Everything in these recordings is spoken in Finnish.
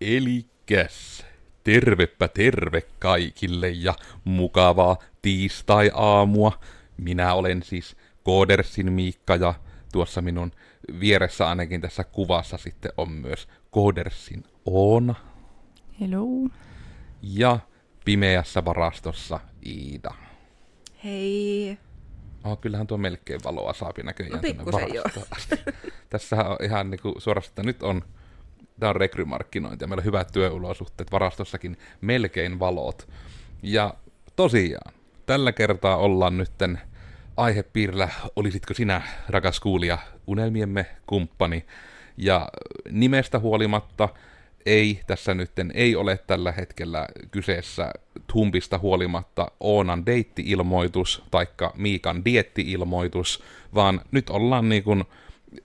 Elikäs, tervepä terve kaikille ja mukavaa tiistai-aamua. Minä olen siis Koodersin Miikka ja tuossa minun vieressä ainakin tässä kuvassa sitten on myös Koodersin Oona. Hello. Ja pimeässä varastossa Iida. Hei. Oh, kyllähän tuo melkein valoa saapi näköjään No pikkusen joo. Tässähän on ihan niinku suorastaan, nyt on tämä on rekrymarkkinointi ja meillä on hyvät työolosuhteet, varastossakin melkein valot. Ja tosiaan, tällä kertaa ollaan nytten aihepiirillä, olisitko sinä, rakas kuulija, unelmiemme kumppani. Ja nimestä huolimatta ei tässä nytten ei ole tällä hetkellä kyseessä Tumpista huolimatta Oonan deitti-ilmoitus taikka Miikan dietti-ilmoitus, vaan nyt ollaan niin kuin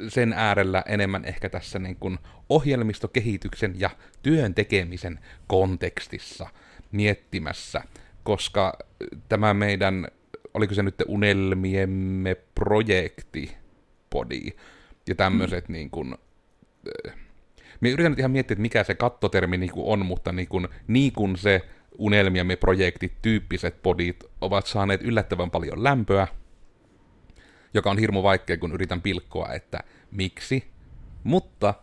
sen äärellä enemmän ehkä tässä niin kuin ohjelmistokehityksen ja työn tekemisen kontekstissa miettimässä, koska tämä meidän, oliko se nyt unelmiemme projekti, podi, ja tämmöiset mm. niin kuin, me yritän nyt ihan miettiä, että mikä se kattotermi niin kuin on, mutta niin kuin, niin kuin se unelmiamme projektit, tyyppiset podit ovat saaneet yllättävän paljon lämpöä, joka on hirmu vaikea, kun yritän pilkkoa, että miksi. Mutta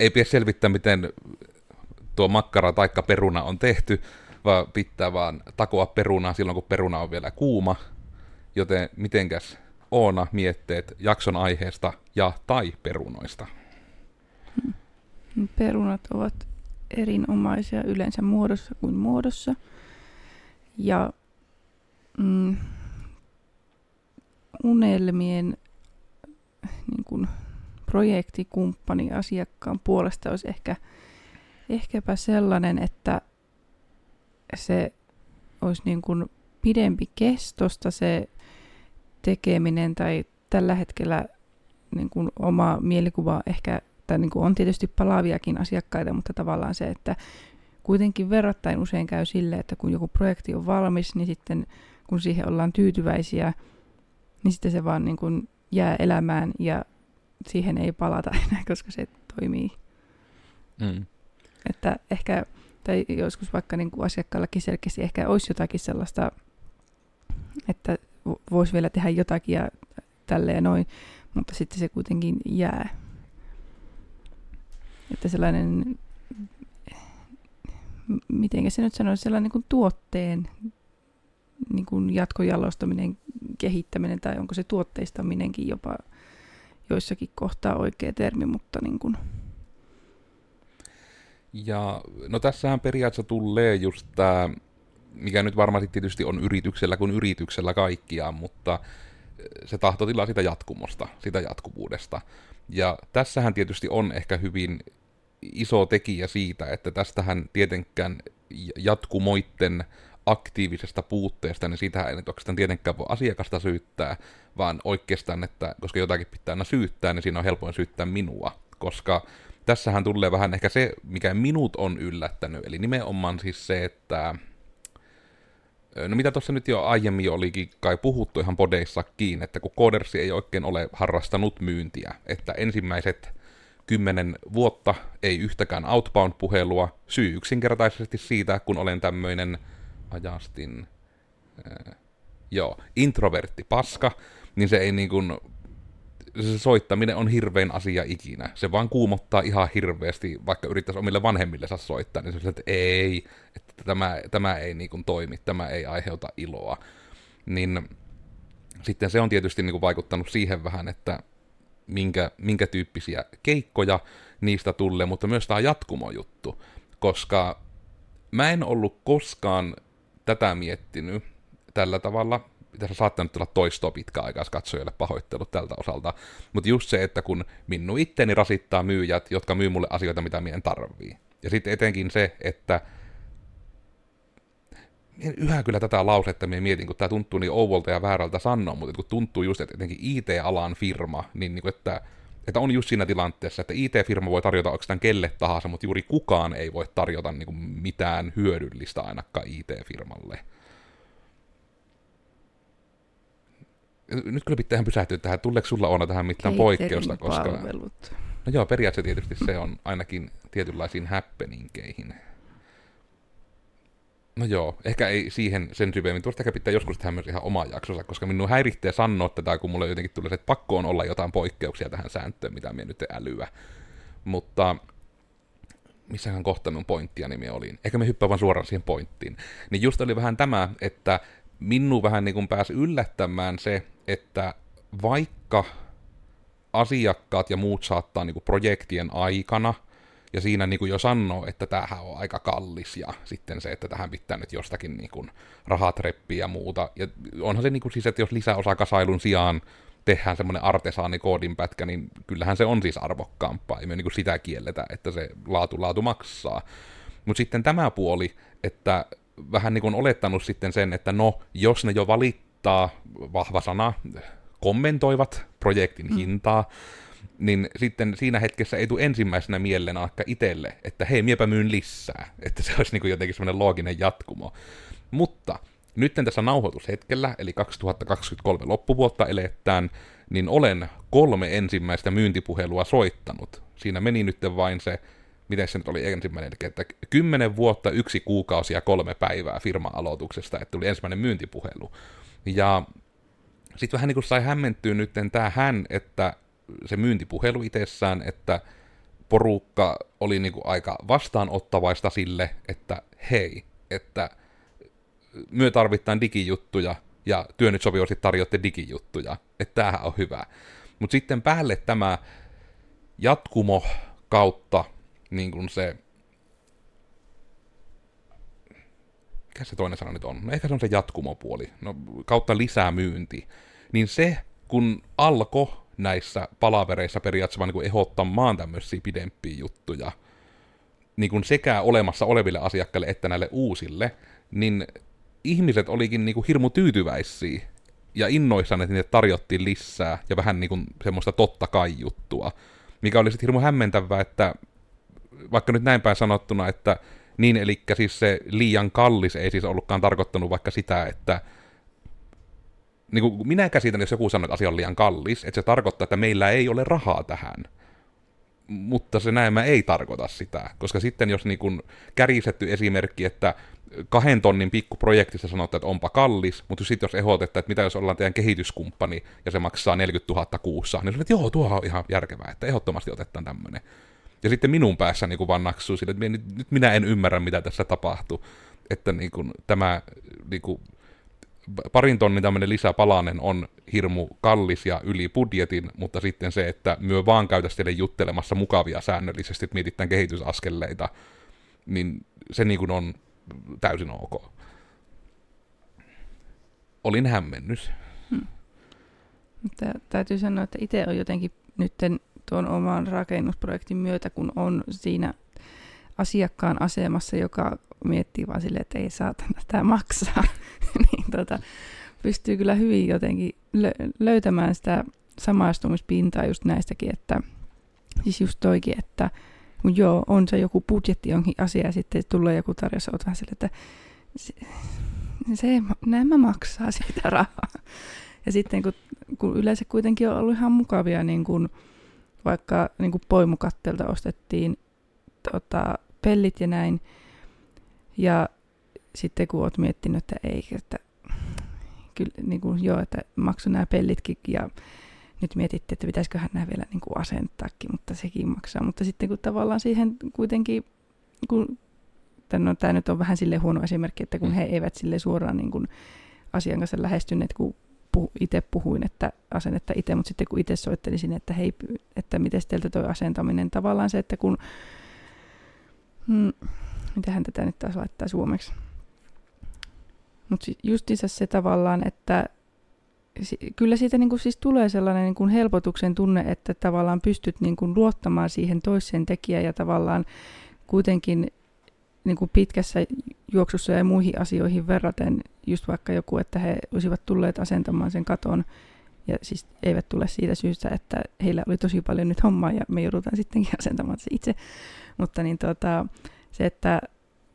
ei pidä selvittää, miten tuo makkara taikka peruna on tehty, vaan pitää vaan takoa perunaa silloin, kun peruna on vielä kuuma. Joten mitenkäs Oona mietteet jakson aiheesta ja tai perunoista? Perunat ovat erinomaisia yleensä muodossa kuin muodossa. Ja mm, unelmien niin kuin, projektikumppani asiakkaan puolesta olisi ehkä, ehkäpä sellainen, että se olisi niin kuin pidempi kestosta se tekeminen tai tällä hetkellä niin kuin oma mielikuva ehkä, tai niin kuin on tietysti palaaviakin asiakkaita, mutta tavallaan se, että kuitenkin verrattain usein käy sille, että kun joku projekti on valmis, niin sitten kun siihen ollaan tyytyväisiä, niin sitten se vaan niin kuin jää elämään ja siihen ei palata enää, koska se toimii. Mm. Että ehkä, tai joskus vaikka niin kuin asiakkaallakin selkeästi ehkä olisi jotakin sellaista, että voisi vielä tehdä jotakin ja tälleen noin, mutta sitten se kuitenkin jää. Että sellainen, miten se nyt sanoisi, sellainen niin kuin tuotteen niin kuin jatkojalostaminen, kehittäminen tai onko se tuotteistaminenkin jopa joissakin kohtaa oikea termi, mutta niin kuin. Ja no tässähän periaatteessa tulee just tämä, mikä nyt varmasti tietysti on yrityksellä kuin yrityksellä kaikkiaan, mutta se tahtotila sitä jatkumosta, sitä jatkuvuudesta. Ja tässähän tietysti on ehkä hyvin iso tekijä siitä, että tästähän tietenkään jatkumoitten aktiivisesta puutteesta, niin sitä ei nyt oikeastaan tietenkään voi asiakasta syyttää, vaan oikeastaan, että koska jotakin pitää aina syyttää, niin siinä on helpoin syyttää minua, koska tässähän tulee vähän ehkä se, mikä minut on yllättänyt, eli nimenomaan siis se, että No mitä tuossa nyt jo aiemmin olikin kai puhuttu ihan podeissakin, että kun Codersi ei oikein ole harrastanut myyntiä, että ensimmäiset kymmenen vuotta ei yhtäkään outbound-puhelua, syy yksinkertaisesti siitä, kun olen tämmöinen ajastin, äh, joo, introvertti paska, niin se ei niin kuin, se soittaminen on hirvein asia ikinä. Se vaan kuumottaa ihan hirveästi, vaikka yrittäisi omille vanhemmille soittaa, niin se että ei, että tämä, tämä ei niin kuin toimi, tämä ei aiheuta iloa. Niin sitten se on tietysti niin kuin vaikuttanut siihen vähän, että minkä, minkä tyyppisiä keikkoja niistä tulee, mutta myös tämä jatkumojuttu, koska mä en ollut koskaan tätä miettinyt tällä tavalla. Tässä saattaa nyt olla toistoa pitkäaikaiskatsojalle pahoittelut tältä osalta. Mutta just se, että kun minun itteni rasittaa myyjät, jotka myy mulle asioita, mitä minä en tarvii. Ja sitten etenkin se, että yhä kyllä tätä lausetta minä mietin, kun tämä tuntuu niin ouvolta ja väärältä sanoa, mutta kun tuntuu just, että etenkin IT-alan firma, niin, niin kuin, että, että on just siinä tilanteessa, että IT-firma voi tarjota oikeastaan kelle tahansa, mutta juuri kukaan ei voi tarjota niin kuin mitään hyödyllistä ainakaan IT-firmalle. Nyt kyllä pitää pysähtyä tähän. Tuleeko sulla Oona tähän mitään poikkeusta? Koska... Palvelut. No joo, periaatteessa tietysti se on ainakin tietynlaisiin happeningkeihin. No joo, ehkä ei siihen sen syvemmin. Tuosta ehkä pitää joskus tehdä myös ihan oma jaksonsa, koska minun häiritsee sanoa tätä, kun mulle jotenkin tulee se, että pakko on olla jotain poikkeuksia tähän sääntöön, mitä minä nyt älyä. Mutta missähän kohta minun pointtia nimi oli. Ehkä me hyppää vaan suoraan siihen pointtiin. Niin just oli vähän tämä, että minun vähän niin kuin pääsi yllättämään se, että vaikka asiakkaat ja muut saattaa niin kuin projektien aikana, ja siinä niin kuin jo sanoo, että tämähän on aika kallis, ja sitten se, että tähän pitää nyt jostakin niin kuin rahat reppiä ja muuta. Ja onhan se niin kuin siis, että jos lisäosakasailun sijaan tehdään semmoinen artesaanikoodinpätkä, niin kyllähän se on siis arvokkaampaa, ei me niin sitä kielletä, että se laatu, laatu maksaa. Mutta sitten tämä puoli, että vähän niin kuin olettanut sitten sen, että no, jos ne jo valittaa, vahva sana, kommentoivat projektin mm. Niin sitten siinä hetkessä ei tule ensimmäisenä mieleen aika itselle, että hei, miepä myyn lisää. Että se olisi niin kuin jotenkin semmoinen looginen jatkumo. Mutta nyt tässä nauhoitushetkellä, eli 2023 loppuvuotta elettään, niin olen kolme ensimmäistä myyntipuhelua soittanut. Siinä meni nyt vain se, miten se nyt oli ensimmäinen, että kymmenen vuotta, yksi kuukausi ja kolme päivää firma-aloituksesta, että tuli ensimmäinen myyntipuhelu. Ja sitten vähän niin kuin sai hämmentyä nyt tähän, että se myyntipuhelu itsessään, että porukka oli niin kuin aika vastaanottavaista sille, että hei, että myö tarvittaan digijuttuja, ja työ nyt sopivasti tarjoatte digijuttuja, että tämähän on hyvä. Mutta sitten päälle tämä jatkumo kautta niin kuin se, mikä se toinen sana nyt on? No ehkä se on se jatkumopuoli, no kautta lisämyynti. Niin se, kun alkoi näissä palavereissa periaatteessa vaan niin ehdottamaan tämmöisiä pidempiä juttuja, niin kuin sekä olemassa oleville asiakkaille että näille uusille, niin ihmiset olikin niinku hirmu tyytyväisiä ja innoissaan, että niille tarjottiin lisää ja vähän niinku semmoista totta kai juttua, mikä oli sitten hirmu hämmentävää, että vaikka nyt näin päin sanottuna, että niin, eli siis se liian kallis ei siis ollutkaan tarkoittanut vaikka sitä, että niin kuin minä käsitän, jos joku sanoo, että asia on liian kallis, että se tarkoittaa, että meillä ei ole rahaa tähän. Mutta se näemmä ei tarkoita sitä, koska sitten jos niin kuin esimerkki, että kahden tonnin pikkuprojektissa sanotte, että onpa kallis, mutta sitten jos ehdotetaan, että mitä jos ollaan teidän kehityskumppani ja se maksaa 40 000 kuussa, niin sanotaan, että joo, tuo on ihan järkevää, että ehdottomasti otetaan tämmöinen. Ja sitten minun päässä niin vaan naksuu sille, että nyt minä en ymmärrä, mitä tässä tapahtuu. Että niin kuin, tämä niin kuin, parin tonnin tämmöinen lisäpalanen on hirmu kallis ja yli budjetin, mutta sitten se, että myö vaan käytä juttelemassa mukavia säännöllisesti, että mietitään kehitysaskeleita, niin se niin kuin on täysin ok. Olin hämmennys. Hmm. täytyy sanoa, että itse on jotenkin nyt tuon oman rakennusprojektin myötä, kun on siinä asiakkaan asemassa, joka miettii vaan silleen, että ei saatana tämä maksaa, niin tota, pystyy kyllä hyvin jotenkin lö- löytämään sitä samaistumispintaa just näistäkin, että siis just toikin, että kun joo, on se joku budjetti jonkin asia ja sitten tulee joku tarjous, otan sille, että se, se, nämä maksaa sitä rahaa. Ja sitten kun, kun yleensä kuitenkin on ollut ihan mukavia, niin kun vaikka niin kun poimukattelta ostettiin tota, pellit ja näin, ja sitten kun oot miettinyt, että ei, että kyllä, niin kuin, joo, että maksu nämä pellitkin ja nyt mietitte, että pitäisiköhän nämä vielä niin kuin asentaakin, mutta sekin maksaa. Mutta sitten kun tavallaan siihen kuitenkin, kun, no, tämä nyt on vähän sille huono esimerkki, että kun he eivät sille suoraan niin kuin asian kanssa lähestyneet, kun puhu, itse puhuin, että asennetta itse, mutta sitten kun itse soittelisin, että hei, että miten teiltä tuo asentaminen, tavallaan se, että kun, hmm, mitähän tätä nyt taas laittaa suomeksi, mutta justiinsa se tavallaan, että kyllä siitä niin kuin siis tulee sellainen niin helpotuksen tunne, että tavallaan pystyt niin kuin luottamaan siihen toiseen tekijään ja tavallaan kuitenkin niin kuin pitkässä juoksussa ja muihin asioihin verraten, just vaikka joku, että he olisivat tulleet asentamaan sen katon, ja siis eivät tule siitä syystä, että heillä oli tosi paljon nyt hommaa ja me joudutaan sittenkin asentamaan se itse. Mutta niin tota, se, että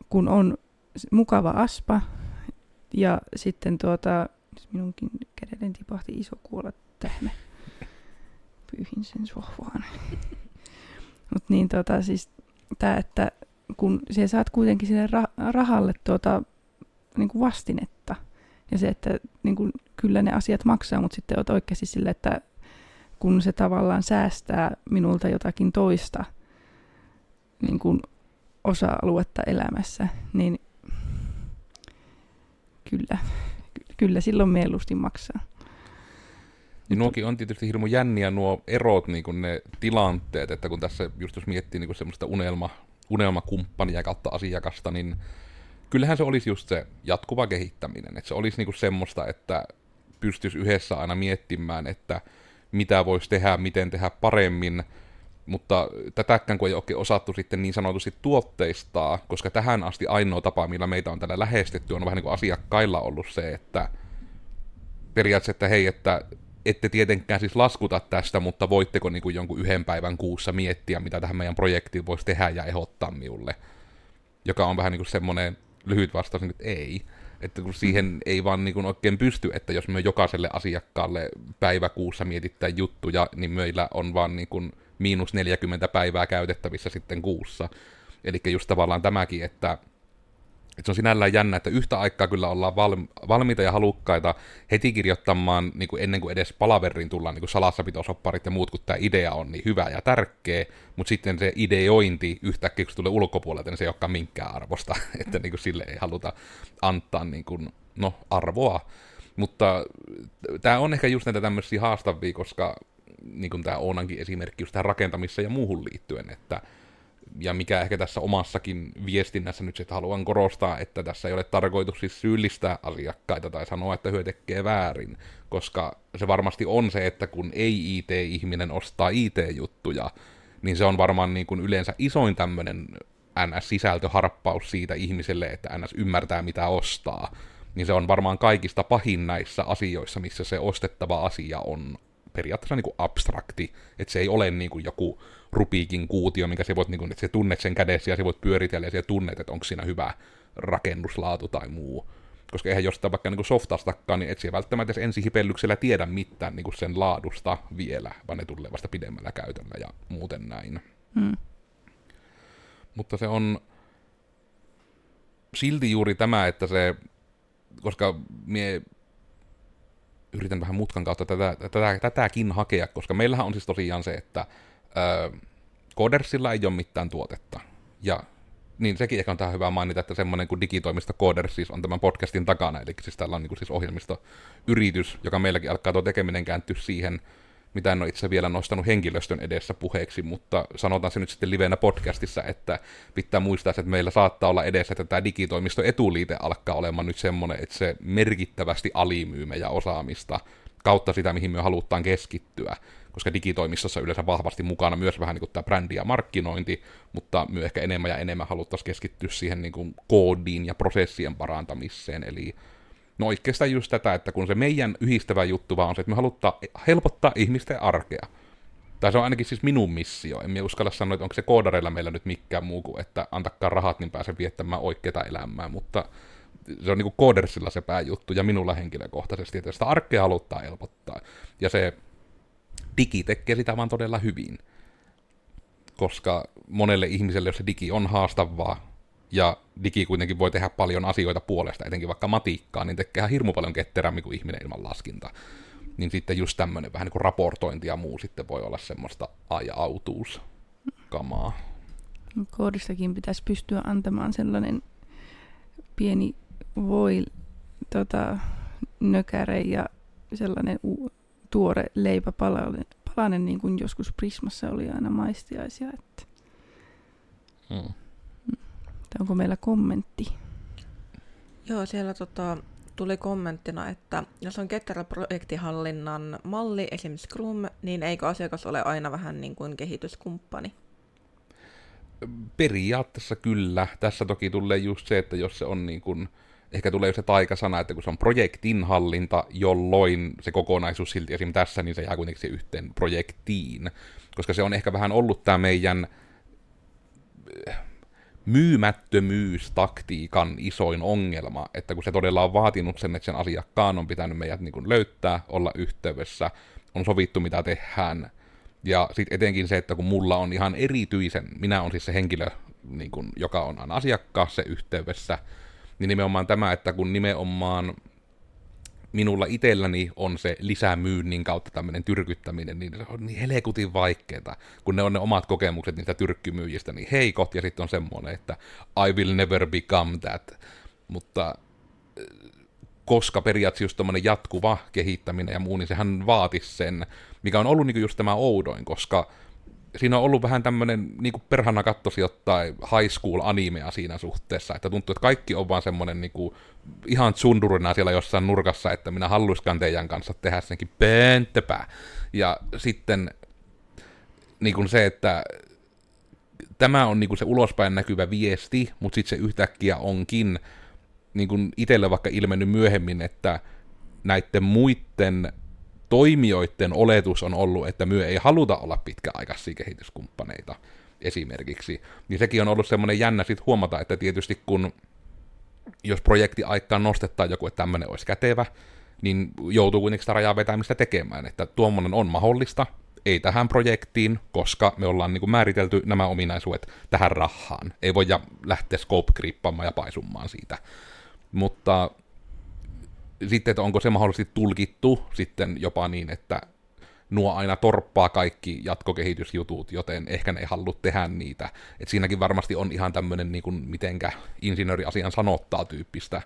kun on mukava aspa ja sitten tuota, minunkin kädellen tipahti iso kuolla tähme. Pyyhin sen sohvaan. Mutta niin tota siis tämä, että kun siellä saat kuitenkin sille ra- rahalle tuota, niin kuin vastinetta. Ja se, että niin kuin, kyllä ne asiat maksaa, mutta sitten olet oikeasti sille, että kun se tavallaan säästää minulta jotakin toista niin kuin osa-aluetta elämässä, niin kyllä, kyllä silloin mieluusti maksaa. Niin nuokin on tietysti hirmu jänniä nuo erot, niin kuin ne tilanteet, että kun tässä just jos miettii niin kuin semmoista unelma, unelmakumppania kautta asiakasta, niin kyllähän se olisi just se jatkuva kehittäminen. Että se olisi niin kuin semmoista, että pystyisi yhdessä aina miettimään, että mitä voisi tehdä, miten tehdä paremmin, mutta tätäkään kun ei oikein osattu sitten niin sanotusti tuotteistaa, koska tähän asti ainoa tapa, millä meitä on tällä lähestetty, on vähän niin kuin asiakkailla ollut se, että periaatteessa, että hei, että ette tietenkään siis laskuta tästä, mutta voitteko niin kuin jonkun yhden päivän kuussa miettiä, mitä tähän meidän projektiin voisi tehdä ja ehdottaa minulle. Joka on vähän niin kuin semmoinen lyhyt vastaus, että ei. Että kun siihen ei vaan niin kuin oikein pysty, että jos me jokaiselle asiakkaalle päivä kuussa mietittää juttuja, niin meillä on vaan niin kuin miinus 40 päivää käytettävissä sitten kuussa. Eli just tavallaan tämäkin, että et se on sinällään jännä, että yhtä aikaa kyllä ollaan valmi- valmiita ja halukkaita heti kirjoittamaan niin kuin ennen kuin edes palaverin tullaan niin salassapitosopparit ja muut, kun tämä idea on niin hyvä ja tärkeä, mutta sitten se ideointi yhtäkkiä, kun se tulee ulkopuolelta, niin se ei olekaan minkään arvosta, että niin kuin sille ei haluta antaa niin kuin, no, arvoa. Mutta tämä on ehkä just näitä tämmöisiä haastavia, koska niin kuin tämä Oonankin esimerkki just tähän rakentamissa ja muuhun liittyen, että ja mikä ehkä tässä omassakin viestinnässä nyt sitten haluan korostaa, että tässä ei ole tarkoitus siis syyllistää asiakkaita tai sanoa, että hyö tekee väärin, koska se varmasti on se, että kun ei IT-ihminen ostaa IT-juttuja, niin se on varmaan niin kuin yleensä isoin tämmöinen NS-sisältöharppaus siitä ihmiselle, että NS ymmärtää mitä ostaa. Niin se on varmaan kaikista pahin näissä asioissa, missä se ostettava asia on periaatteessa niin kuin abstrakti, että se ei ole niin kuin joku rupiikin kuutio, minkä se voit, niin kuin, että sä tunnet sen kädessä ja sä voit pyöritellä ja sä tunnet, että onko siinä hyvä rakennuslaatu tai muu. Koska eihän jostain vaikka niin softastakaan, niin et sä välttämättä ensi hipellyksellä tiedä mitään niin kuin sen laadusta vielä, vaan ne tulee vasta pidemmällä käytöllä ja muuten näin. Hmm. Mutta se on silti juuri tämä, että se, koska mie yritän vähän mutkan kautta tätä, tätä, tätäkin hakea, koska meillähän on siis tosiaan se, että Codersilla ei ole mitään tuotetta. Ja niin sekin ehkä on tähän hyvä mainita, että semmoinen kuin digitoimisto Coders siis on tämän podcastin takana, eli siis täällä on niin kuin siis ohjelmistoyritys, joka meilläkin alkaa tuo tekeminen kääntyä siihen, mitä en ole itse vielä nostanut henkilöstön edessä puheeksi, mutta sanotaan se nyt sitten livenä podcastissa, että pitää muistaa, että meillä saattaa olla edessä, että tämä digitoimisto etuliite alkaa olemaan nyt semmoinen, että se merkittävästi alimyy meidän osaamista kautta sitä, mihin me halutaan keskittyä koska digitoimistossa yleensä vahvasti mukana myös vähän niin kuin tämä brändi ja markkinointi, mutta myös ehkä enemmän ja enemmän haluttaisiin keskittyä siihen niin kuin koodiin ja prosessien parantamiseen, eli no oikeastaan just tätä, että kun se meidän yhdistävä juttu vaan on se, että me halutaan helpottaa ihmisten arkea, tai se on ainakin siis minun missio. En minä uskalla sanoa, että onko se koodareilla meillä nyt mikään muu kuin, että antakaa rahat, niin pääsen viettämään oikeaa elämää, mutta se on niin kuin koodersilla se pääjuttu, ja minulla henkilökohtaisesti, että sitä arkea haluttaa helpottaa. Ja se digi tekee sitä vaan todella hyvin. Koska monelle ihmiselle, jos se digi on haastavaa, ja digi kuitenkin voi tehdä paljon asioita puolesta, etenkin vaikka matikkaa, niin tekee hirmu paljon ketterämmin kuin ihminen ilman laskinta. Niin sitten just tämmöinen vähän niin kuin raportointi ja muu sitten voi olla semmoista aja-autuus kamaa. Koodistakin pitäisi pystyä antamaan sellainen pieni voi tota, nökäre ja sellainen u- tuore leipäpalanen, palanen, niin kuin joskus Prismassa oli aina maistiaisia. Että. Hmm. Onko meillä kommentti? Joo, siellä tota, tuli kommenttina, että jos on ketterä projektihallinnan malli, esimerkiksi Scrum, niin eikö asiakas ole aina vähän niin kuin kehityskumppani? Periaatteessa kyllä. Tässä toki tulee just se, että jos se on niin kuin, ehkä tulee se taikasana, että kun se on projektin hallinta, jolloin se kokonaisuus silti esim. tässä, niin se jää kuitenkin se yhteen projektiin. Koska se on ehkä vähän ollut tämä meidän myymättömyystaktiikan isoin ongelma, että kun se todella on vaatinut sen, että sen asiakkaan on pitänyt meidät niin kuin löytää, olla yhteydessä, on sovittu mitä tehdään, Ja sitten etenkin se, että kun mulla on ihan erityisen, minä on siis se henkilö, niin kun, joka on aina asiakkaassa yhteydessä, niin nimenomaan tämä, että kun nimenomaan minulla itselläni on se lisämyynnin kautta tämmöinen tyrkyttäminen, niin se on niin helekutin vaikeeta, kun ne on ne omat kokemukset niistä tyrkkymyyjistä niin heikot, ja sitten on semmoinen, että I will never become that. Mutta koska periaatteessa just tämmöinen jatkuva kehittäminen ja muu, niin sehän vaatisi sen, mikä on ollut niin just tämä oudoin, koska siinä on ollut vähän tämmöinen, niin kuin perhana kattosi jotain high school animea siinä suhteessa, että tuntuu, että kaikki on vaan semmoinen niin kuin, ihan tsundurina siellä jossain nurkassa, että minä halluiskan teidän kanssa tehdä senkin pöntöpää. Ja sitten niin kuin se, että tämä on niin kuin se ulospäin näkyvä viesti, mutta sitten se yhtäkkiä onkin niin kuin itselle vaikka ilmennyt myöhemmin, että näiden muiden toimijoiden oletus on ollut, että myö ei haluta olla pitkäaikaisia kehityskumppaneita esimerkiksi, niin sekin on ollut semmoinen jännä sitten huomata, että tietysti kun jos projekti aikaan nostetaan joku, että tämmöinen olisi kätevä, niin joutuu kuitenkin sitä rajaa vetämistä tekemään, että tuommoinen on mahdollista, ei tähän projektiin, koska me ollaan niin kuin määritelty nämä ominaisuudet tähän rahaan. Ei voi lähteä scope ja paisummaan siitä. Mutta sitten, että onko se mahdollisesti tulkittu sitten jopa niin, että nuo aina torppaa kaikki jatkokehitysjutut, joten ehkä ne ei halua tehdä niitä. Et siinäkin varmasti on ihan tämmöinen, niin kuin, mitenkä insinööriasian sanottaa tyyppistä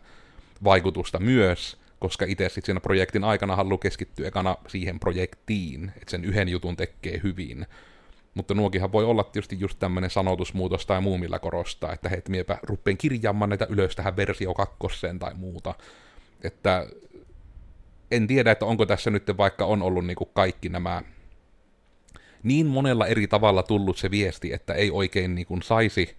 vaikutusta myös, koska itse sitten siinä projektin aikana haluaa keskittyä ekana siihen projektiin, että sen yhden jutun tekee hyvin. Mutta nuokinhan voi olla tietysti just tämmöinen sanotusmuutos tai muu, millä korostaa, että hei, miepä ruppeen kirjaamaan näitä ylös tähän versio kakkoseen tai muuta. Että en tiedä, että onko tässä nyt vaikka on ollut niin kuin kaikki nämä niin monella eri tavalla tullut se viesti, että ei oikein niin kuin saisi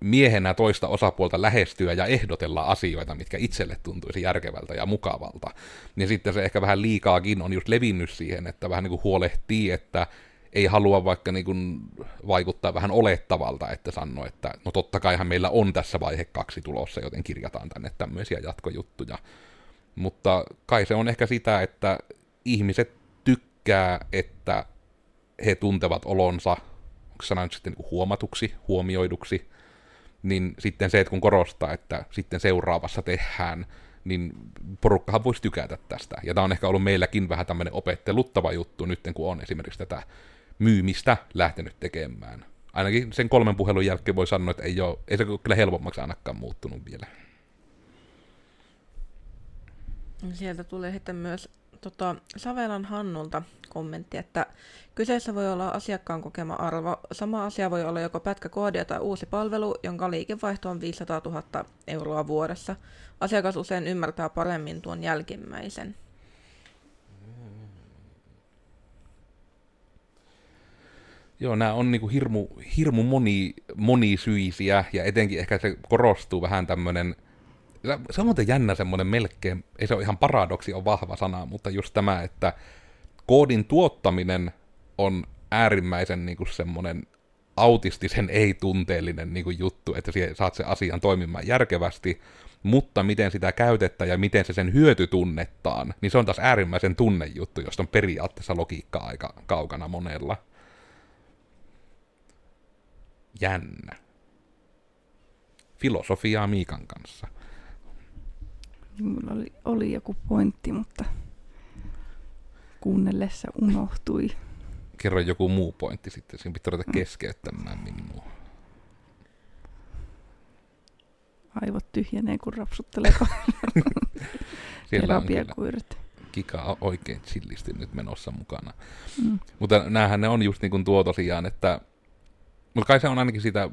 miehenä toista osapuolta lähestyä ja ehdotella asioita, mitkä itselle tuntuisi järkevältä ja mukavalta. Niin sitten se ehkä vähän liikaakin on just levinnyt siihen, että vähän niin kuin huolehtii, että ei halua vaikka niin kuin vaikuttaa vähän olettavalta, että sanoo, että no totta kaihan meillä on tässä vaihe kaksi tulossa, joten kirjataan tänne tämmöisiä jatkojuttuja. Mutta kai se on ehkä sitä, että ihmiset tykkää, että he tuntevat olonsa, onko sana nyt sitten niin huomatuksi, huomioiduksi, niin sitten se, että kun korostaa, että sitten seuraavassa tehdään, niin porukkahan voisi tykätä tästä. Ja tämä on ehkä ollut meilläkin vähän tämmöinen opetteluttava juttu nyt, kun on esimerkiksi tätä myymistä lähtenyt tekemään. Ainakin sen kolmen puhelun jälkeen voi sanoa, että ei, ole, ei se kyllä helpommaksi ainakaan muuttunut vielä. Sieltä tulee sitten myös tota, Savelan Hannulta kommentti, että kyseessä voi olla asiakkaan kokema arvo. Sama asia voi olla joko pätkä koodia tai uusi palvelu, jonka liikevaihto on 500 000 euroa vuodessa. Asiakas usein ymmärtää paremmin tuon jälkimmäisen. Joo, nämä on niinku hirmu, hirmu moni, monisyisiä, ja etenkin ehkä se korostuu vähän tämmöinen, se on muuten jännä semmoinen melkein, ei se ole ihan paradoksi, on vahva sana, mutta just tämä, että koodin tuottaminen on äärimmäisen niinku semmoinen autistisen ei-tunteellinen niinku juttu, että saat sen asian toimimaan järkevästi, mutta miten sitä käytetään ja miten se sen hyöty tunnettaan, niin se on taas äärimmäisen tunnejuttu, josta on periaatteessa logiikka aika kaukana monella jännä. Filosofiaa Miikan kanssa. Mulla oli, oli joku pointti, mutta kuunnellessa unohtui. Kerro joku muu pointti sitten, siinä pitää ruveta keskeyttämään minua. Aivot tyhjenee, kun rapsuttelee. Kika on oikein chillisti nyt menossa mukana. Mm. Mutta näähän ne on just niin kuin tuo tosiaan, että mutta kai se on ainakin sitä,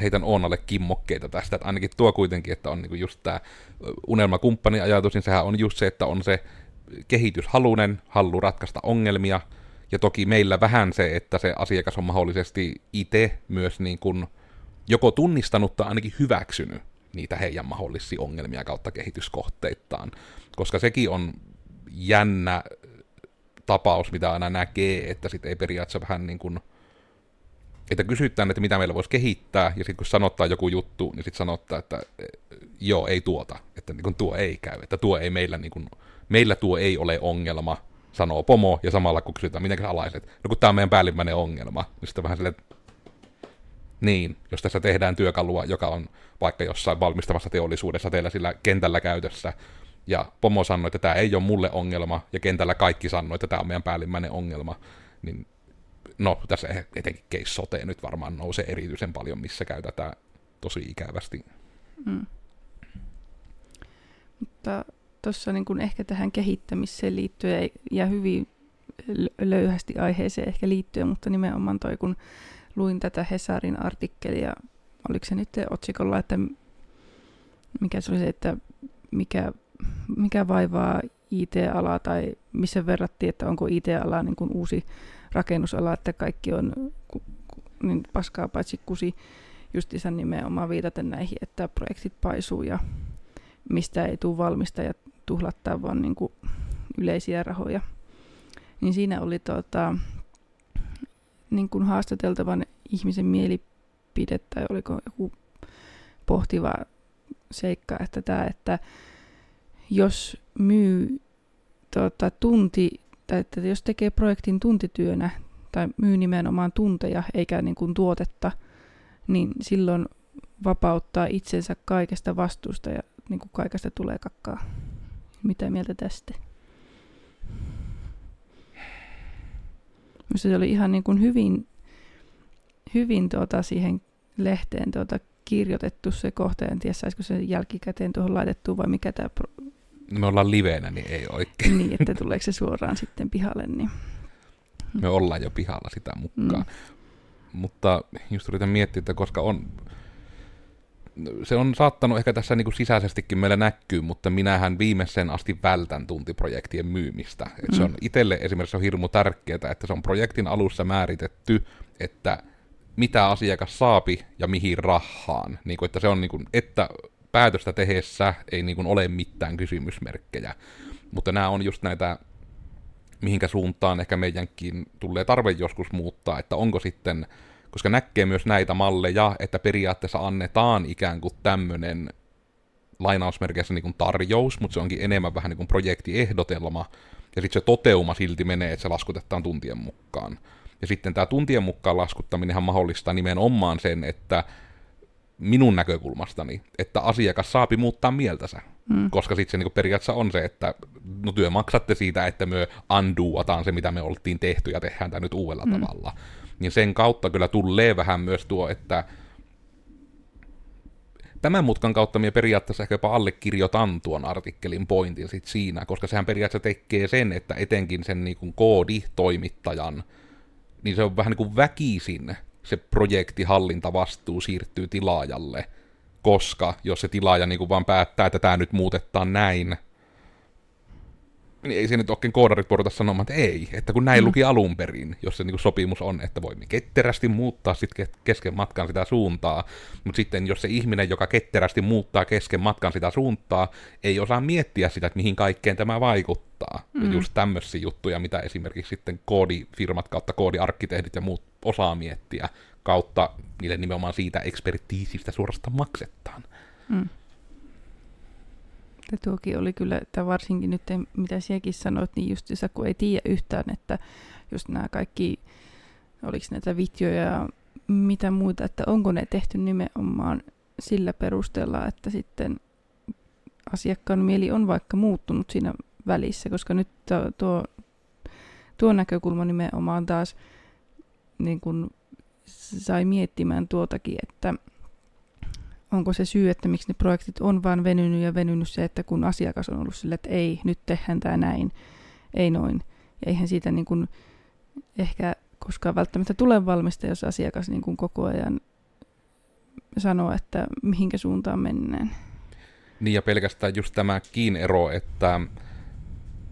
heitän Oonalle kimmokkeita tästä, että ainakin tuo kuitenkin, että on niinku just tämä unelmakumppani ajatus, niin sehän on just se, että on se kehityshalunen, halu ratkaista ongelmia, ja toki meillä vähän se, että se asiakas on mahdollisesti itse myös niin kuin joko tunnistanut tai ainakin hyväksynyt niitä heidän mahdollisia ongelmia kautta kehityskohteittaan, koska sekin on jännä tapaus, mitä aina näkee, että sitten ei periaatteessa vähän niin kuin että kysytään, että mitä meillä voisi kehittää, ja sitten kun sanottaa joku juttu, niin sitten sanottaa, että e, joo, ei tuota, että niin tuo ei käy, että tuo ei meillä, niin kuin, meillä tuo ei ole ongelma, sanoo pomo, ja samalla kun kysytään, miten alaiset, no kun tämä on meidän päällimmäinen ongelma, niin sitten vähän silleen, niin, jos tässä tehdään työkalua, joka on vaikka jossain valmistavassa teollisuudessa teillä sillä kentällä käytössä, ja Pomo sanoi, että tämä ei ole mulle ongelma, ja kentällä kaikki sanoi, että tämä on meidän päällimmäinen ongelma, niin no tässä etenkin case sote nyt varmaan nousee erityisen paljon, missä käytetään tosi ikävästi. Mm. Mutta tuossa niin ehkä tähän kehittämiseen liittyen ja hyvin löyhästi aiheeseen ehkä liittyen, mutta nimenomaan toi kun luin tätä Hesarin artikkelia, oliko se nyt otsikolla, että mikä se oli se, että mikä, mikä vaivaa IT-alaa tai missä verrattiin, että onko IT-ala niin kuin uusi rakennusala, että kaikki on niin paskaa paitsi kusi justiinsa nimenomaan viitaten näihin, että projektit paisuu ja mistä ei tule valmista ja tuhlattaa vaan niin kuin yleisiä rahoja. Niin siinä oli tota, niin kuin haastateltavan ihmisen mielipide tai oliko joku pohtiva seikka, että tämä, että jos myy tota, tunti, tai että jos tekee projektin tuntityönä tai myy nimenomaan tunteja eikä niin kuin tuotetta, niin silloin vapauttaa itsensä kaikesta vastuusta ja niin kuin kaikesta tulee kakkaa. Mitä mieltä tästä? Minusta se oli ihan niin kuin hyvin, hyvin tuota siihen lehteen tuota kirjoitettu se kohta. En tiedä, saisiko se jälkikäteen tuohon laitettu vai mikä tämä... Me ollaan liveenä, niin ei oikein. niin, että tuleeko se suoraan sitten pihalle. Niin... Me ollaan jo pihalla sitä mukaan. Mm. Mutta just yritän miettiä, että koska on se on saattanut ehkä tässä niin kuin sisäisestikin meillä näkyy, mutta minähän viimeisen asti vältän tuntiprojektien myymistä. Et mm. Se on itselle esimerkiksi on hirmu tärkeää, että se on projektin alussa määritetty, että mitä asiakas saapi ja mihin rahaan. Niin kuin, että se on niin kuin, että päätöstä tehessä ei niin kuin ole mitään kysymysmerkkejä. Mutta nämä on just näitä, mihinkä suuntaan ehkä meidänkin tulee tarve joskus muuttaa, että onko sitten koska näkee myös näitä malleja, että periaatteessa annetaan ikään kuin tämmöinen lainausmerkeissä niin kuin tarjous, mutta se onkin enemmän vähän niin kuin projektiehdotelma, ja sitten se toteuma silti menee, että se laskutetaan tuntien mukaan. Ja sitten tämä tuntien mukaan laskuttaminen mahdollistaa nimenomaan sen, että minun näkökulmastani, että asiakas saapi muuttaa mieltänsä. Mm. Koska sitten se niin periaatteessa on se, että no työ maksatte siitä, että me undoataan se, mitä me oltiin tehty ja tehdään tämä nyt uudella mm. tavalla niin sen kautta kyllä tulee vähän myös tuo, että tämän mutkan kautta minä periaatteessa ehkä jopa allekirjoitan tuon artikkelin pointin sit siinä, koska sehän periaatteessa tekee sen, että etenkin sen niin kuin kooditoimittajan, niin se on vähän niin kuin väkisin se projektihallintavastuu siirtyy tilaajalle, koska jos se tilaaja niin kuin vaan päättää, että tämä nyt muutetaan näin, niin ei se nyt oikein koodarit voida sanomaan, että ei, että kun näin mm. luki alun perin, jos se niin kuin sopimus on, että voimme ketterästi muuttaa sit kesken matkan sitä suuntaa, mutta sitten jos se ihminen, joka ketterästi muuttaa kesken matkan sitä suuntaa, ei osaa miettiä sitä, että mihin kaikkeen tämä vaikuttaa. Mm. Ja just tämmöisiä juttuja, mitä esimerkiksi sitten koodifirmat kautta koodiarkkitehdit ja muut osaa miettiä, kautta niille nimenomaan siitä ekspertiisistä suorastaan maksetaan. Mm. Että tuokin oli kyllä, että varsinkin nyt, mitä sinäkin sanoit, niin just se, kun ei tiedä yhtään, että just nämä kaikki, oliko näitä videoja ja mitä muuta, että onko ne tehty nimenomaan sillä perusteella, että sitten asiakkaan mieli on vaikka muuttunut siinä välissä, koska nyt tuo, tuo, tuo näkökulma nimenomaan taas niin kun sai miettimään tuotakin, että onko se syy, että miksi ne projektit on vaan venynyt ja venynyt se, että kun asiakas on ollut sille, että ei, nyt tehdään tämä näin, ei noin. Ja eihän siitä niin kuin ehkä koskaan välttämättä tule valmista, jos asiakas niin kuin koko ajan sanoo, että mihinkä suuntaan mennään. Niin ja pelkästään just tämä ero, että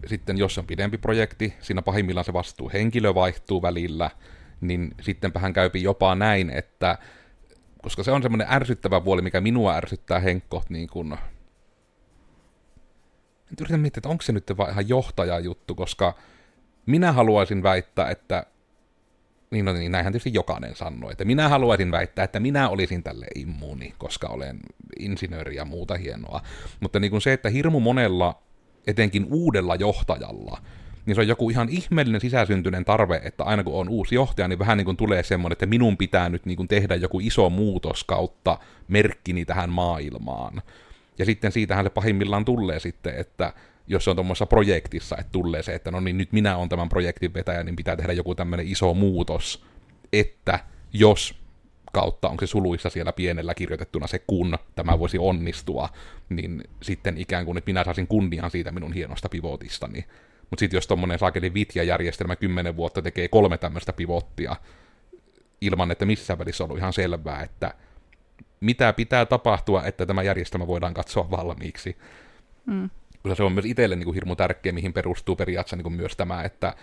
sitten jos on pidempi projekti, siinä pahimmillaan se vastuuhenkilö vaihtuu välillä, niin sittenpähän käypi jopa näin, että koska se on semmoinen ärsyttävä puoli, mikä minua ärsyttää Henkko, niin kun... Nyt yritän miettiä, että onko se nyt vaan ihan johtajajuttu, koska minä haluaisin väittää, että niin, no, niin näinhän tietysti jokainen sanoo, että minä haluaisin väittää, että minä olisin tälle immuuni, koska olen insinööri ja muuta hienoa. Mutta niin kuin se, että hirmu monella, etenkin uudella johtajalla, niin se on joku ihan ihmeellinen sisäsyntyinen tarve, että aina kun on uusi johtaja, niin vähän niin kuin tulee semmoinen, että minun pitää nyt niin kuin tehdä joku iso muutos kautta merkkini tähän maailmaan. Ja sitten siitähän se pahimmillaan tulee sitten, että jos se on tuommoisessa projektissa, että tulee se, että no niin nyt minä olen tämän projektin vetäjä, niin pitää tehdä joku tämmöinen iso muutos, että jos kautta, onko se suluissa siellä pienellä kirjoitettuna se kun tämä voisi onnistua, niin sitten ikään kuin, että minä saisin kunnian siitä minun hienosta pivotistani. Mutta sitten jos tuommoinen saakeli vitja-järjestelmä kymmenen vuotta tekee kolme tämmöistä pivottia, ilman että missään välissä on ollut ihan selvää, että mitä pitää tapahtua, että tämä järjestelmä voidaan katsoa valmiiksi. Mm. Kyllä se on myös itselle niin kuin hirmu tärkeä, mihin perustuu periaatteessa niin kuin myös tämä, että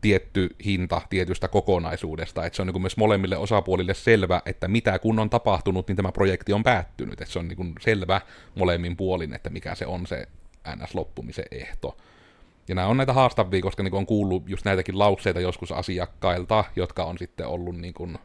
tietty hinta tietystä kokonaisuudesta, että se on niin kuin myös molemmille osapuolille selvä, että mitä kun on tapahtunut, niin tämä projekti on päättynyt, että se on niin kuin selvä molemmin puolin, että mikä se on se NS-loppumisen ehto. Ja nämä on näitä haastavia, koska niin on kuullut just näitäkin lauseita joskus asiakkailta, jotka on sitten ollut niin kuin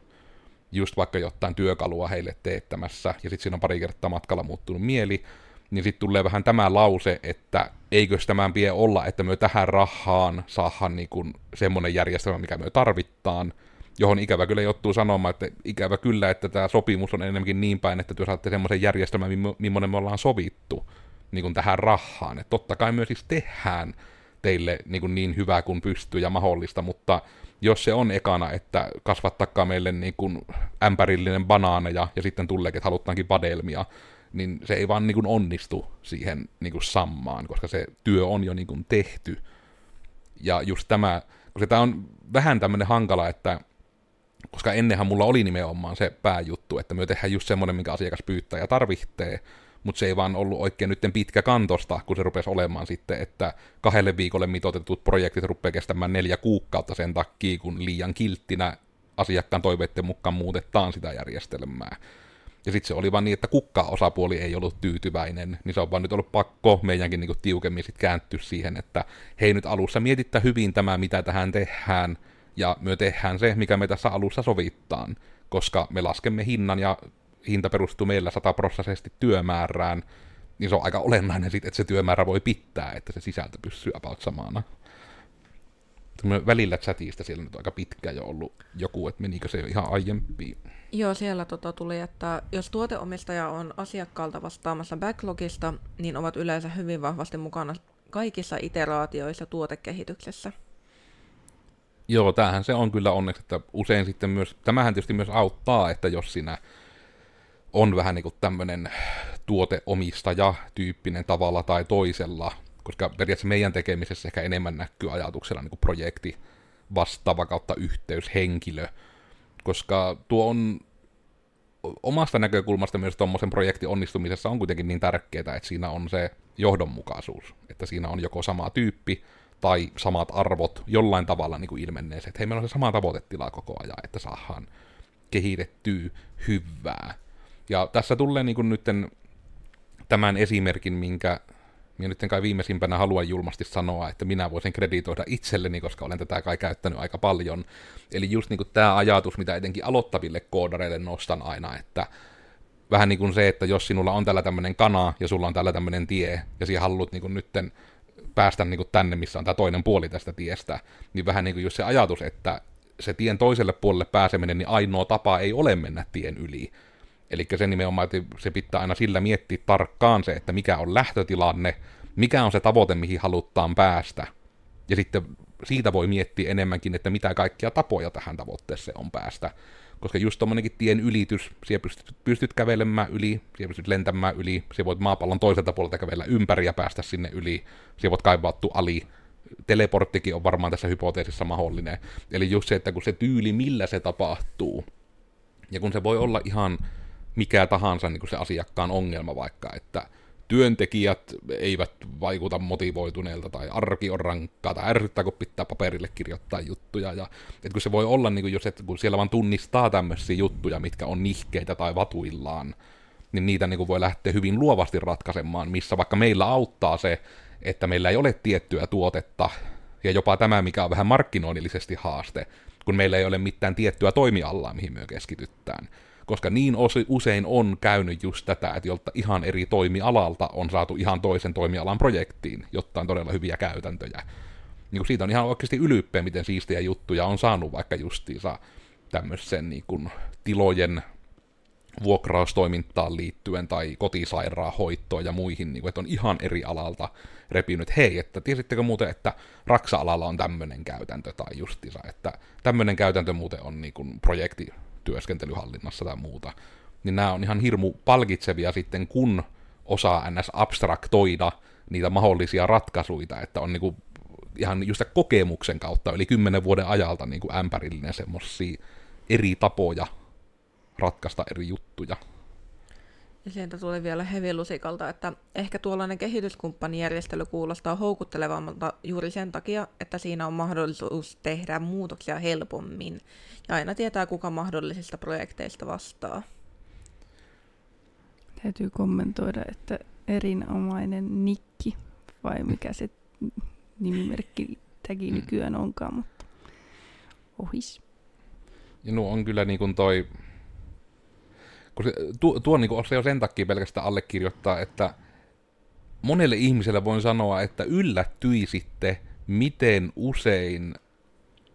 just vaikka jotain työkalua heille teettämässä, ja sitten siinä on pari kertaa matkalla muuttunut mieli, niin sitten tulee vähän tämä lause, että eikös tämän pie olla, että me tähän rahaan saadaan niin semmoinen järjestelmä, mikä me tarvittaan, johon ikävä kyllä joutuu sanomaan, että ikävä kyllä, että tämä sopimus on enemmänkin niin päin, että te saatte semmoisen järjestelmän, millainen me ollaan sovittu niin kuin tähän rahaan. Että totta kai myös siis tehdään teille niin, kuin niin hyvää kuin pystyy ja mahdollista, mutta jos se on ekana, että kasvattakaa meille niin kuin ämpärillinen banaaneja ja sitten tuleekin, että halutaankin vadelmia, niin se ei vaan niin kuin onnistu siihen niin kuin sammaan, koska se työ on jo niin kuin tehty. Ja just tämä, koska tämä on vähän tämmöinen hankala, että koska ennenhän mulla oli nimenomaan se pääjuttu, että me tehdään just semmoinen, minkä asiakas pyytää ja tarvitsee, mutta se ei vaan ollut oikein nyt pitkä kantosta, kun se rupesi olemaan sitten, että kahdelle viikolle mitoitetut projektit rupeaa kestämään neljä kuukautta sen takia, kun liian kilttinä asiakkaan toiveiden mukaan muutetaan sitä järjestelmää. Ja sitten se oli vaan niin, että kukka osapuoli ei ollut tyytyväinen, niin se on vaan nyt ollut pakko meidänkin niin tiukemmin sitten kääntyä siihen, että hei nyt alussa mietittä hyvin tämä, mitä tähän tehdään, ja me tehdään se, mikä me tässä alussa sovittaan, koska me laskemme hinnan ja hinta perustuu meillä sataprosessisesti työmäärään, niin se on aika olennainen sit, että se työmäärä voi pitää, että se sisältö pysyy about samana. Välillä chatista siellä nyt on aika pitkä jo ollut joku, että menikö se jo ihan aiempiin. Joo, siellä tota tuli, että jos tuoteomistaja on asiakkaalta vastaamassa backlogista, niin ovat yleensä hyvin vahvasti mukana kaikissa iteraatioissa tuotekehityksessä. Joo, tämähän se on kyllä onneksi, että usein sitten myös, tämähän tietysti myös auttaa, että jos sinä on vähän niin kuin tämmöinen tuoteomistaja tyyppinen tavalla tai toisella, koska periaatteessa meidän tekemisessä ehkä enemmän näkyy ajatuksella niin kuin projekti vastaava kautta yhteyshenkilö, koska tuo on omasta näkökulmasta myös tuommoisen projektin onnistumisessa on kuitenkin niin tärkeää, että siinä on se johdonmukaisuus, että siinä on joko sama tyyppi tai samat arvot jollain tavalla niin kuin ilmenee se, että hei, meillä on se sama tavoitetila koko ajan, että saadaan kehitettyä hyvää. Ja tässä tulee niin kuin nytten tämän esimerkin, minkä minä nyt kai viimeisimpänä haluan julmasti sanoa, että minä voisin kreditoida itselleni, koska olen tätä kai käyttänyt aika paljon. Eli just niin kuin tämä ajatus, mitä etenkin aloittaville koodareille nostan aina, että vähän niin kuin se, että jos sinulla on tällä tämmöinen kana ja sulla on tällä tämmöinen tie, ja sinä haluat niin nytten päästä niin kuin tänne, missä on tämä toinen puoli tästä tiestä, niin vähän niin kuin just se ajatus, että se tien toiselle puolelle pääseminen, niin ainoa tapa ei ole mennä tien yli, Eli se nimenomaan, että se pitää aina sillä miettiä tarkkaan se, että mikä on lähtötilanne, mikä on se tavoite, mihin halutaan päästä. Ja sitten siitä voi miettiä enemmänkin, että mitä kaikkia tapoja tähän tavoitteeseen on päästä. Koska just tommonenkin tien ylitys, siellä pystyt, pystyt kävelemään yli, siellä pystyt lentämään yli, siellä voit maapallon toiselta puolelta kävellä ympäri ja päästä sinne yli, siellä voit kaivautua ali. Teleporttikin on varmaan tässä hypoteesissa mahdollinen. Eli just se, että kun se tyyli, millä se tapahtuu, ja kun se voi olla ihan mikä tahansa niin kuin se asiakkaan ongelma vaikka, että työntekijät eivät vaikuta motivoituneelta tai arki on rankkaa tai ärsyttää, kun pitää paperille kirjoittaa juttuja. Ja, että kun se voi olla, niin kuin jos et, kun siellä vaan tunnistaa tämmöisiä juttuja, mitkä on nihkeitä tai vatuillaan, niin niitä niin kuin voi lähteä hyvin luovasti ratkaisemaan, missä vaikka meillä auttaa se, että meillä ei ole tiettyä tuotetta, ja jopa tämä, mikä on vähän markkinoinnillisesti haaste, kun meillä ei ole mitään tiettyä toimialaa, mihin me keskitytään koska niin usein on käynyt just tätä, että jolta ihan eri toimialalta on saatu ihan toisen toimialan projektiin, jotta on todella hyviä käytäntöjä. niin kuin siitä on ihan oikeasti ylippeä, miten siistiä juttuja on saanut vaikka justiinsa tämmöisen niin kuin, tilojen vuokraustoimintaan liittyen tai kotisairaanhoittoon ja muihin, niin kuin, että on ihan eri alalta repinyt, hei, että tiesittekö muuten, että Raksa-alalla on tämmöinen käytäntö tai justiinsa, että tämmöinen käytäntö muuten on niin kuin projektityöskentelyhallinnassa tai muuta. Niin nämä on ihan hirmu palkitsevia sitten, kun osaa ns. abstraktoida niitä mahdollisia ratkaisuja, että on niin kuin ihan just kokemuksen kautta yli kymmenen vuoden ajalta niin kuin ämpärillinen semmoisia eri tapoja ratkaista eri juttuja. Ja sieltä tuli vielä hevilusikalta, että ehkä tuollainen kehityskumppanijärjestely kuulostaa houkuttelevammalta juuri sen takia, että siinä on mahdollisuus tehdä muutoksia helpommin. Ja aina tietää, kuka mahdollisista projekteista vastaa. Täytyy kommentoida, että erinomainen nikki, vai mikä se nimimerkki tägi mm. nykyään onkaan, mutta ohis. Ja nuo on kyllä niin kuin toi, se, tuo, tuo niin kuin se jo sen takia pelkästään allekirjoittaa, että monelle ihmiselle voin sanoa, että yllättyisitte, miten usein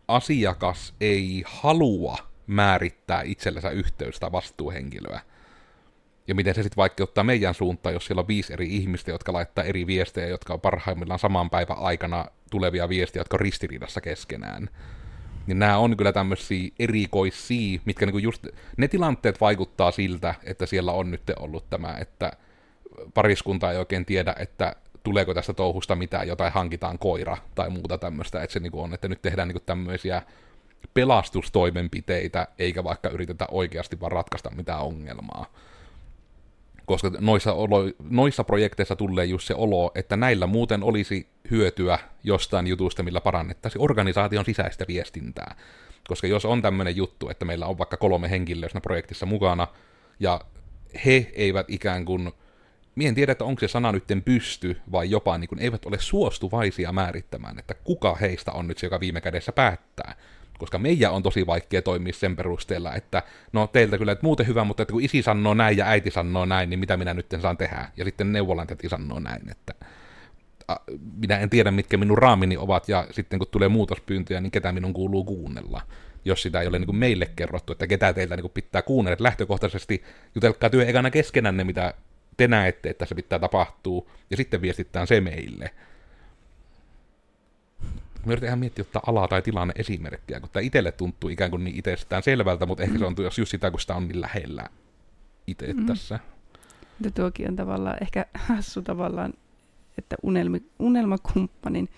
asiakas ei halua määrittää itsellensä yhteystä vastuuhenkilöä. Ja miten se sitten vaikeuttaa meidän suuntaan, jos siellä on viisi eri ihmistä, jotka laittaa eri viestejä, jotka on parhaimmillaan saman päivän aikana tulevia viestejä, jotka on ristiriidassa keskenään. Niin nämä on kyllä tämmöisiä erikoisia, mitkä niinku just, ne tilanteet vaikuttaa siltä, että siellä on nyt ollut tämä, että pariskunta ei oikein tiedä, että tuleeko tästä touhusta mitään, jotain hankitaan koira tai muuta tämmöistä, että se niinku on, että nyt tehdään niinku tämmöisiä pelastustoimenpiteitä, eikä vaikka yritetä oikeasti vaan ratkaista mitään ongelmaa koska noissa, olo, noissa projekteissa tulee just se olo, että näillä muuten olisi hyötyä jostain jutusta, millä parannettaisiin organisaation sisäistä viestintää. Koska jos on tämmöinen juttu, että meillä on vaikka kolme henkilöä siinä projektissa mukana, ja he eivät ikään kuin, mie en tiedä, että onko se sana nytten pysty, vai jopa niin kuin, eivät ole suostuvaisia määrittämään, että kuka heistä on nyt se, joka viime kädessä päättää koska meidän on tosi vaikea toimia sen perusteella, että no teiltä kyllä että muuten hyvä, mutta että kun isi sanoo näin ja äiti sanoo näin, niin mitä minä nyt saan tehdä? Ja sitten neuvolan täti sanoo näin, että minä en tiedä, mitkä minun raamini ovat, ja sitten kun tulee muutospyyntöjä, niin ketä minun kuuluu kuunnella jos sitä ei ole niin meille kerrottu, että ketä teiltä niin pitää kuunnella. Että lähtökohtaisesti jutelkaa työ ekana keskenänne, mitä te näette, että se pitää tapahtua, ja sitten viestittää se meille. Mä yritän ihan miettiä ottaa ala- tai tilanne esimerkkiä, kun tämä itselle tuntuu ikään kuin niin itsestään selvältä, mutta ehkä se on just sitä, kun sitä on niin lähellä itse mm. tässä. Ja tuokin on tavallaan ehkä hassu tavallaan, että unelmi, unelmakumppanin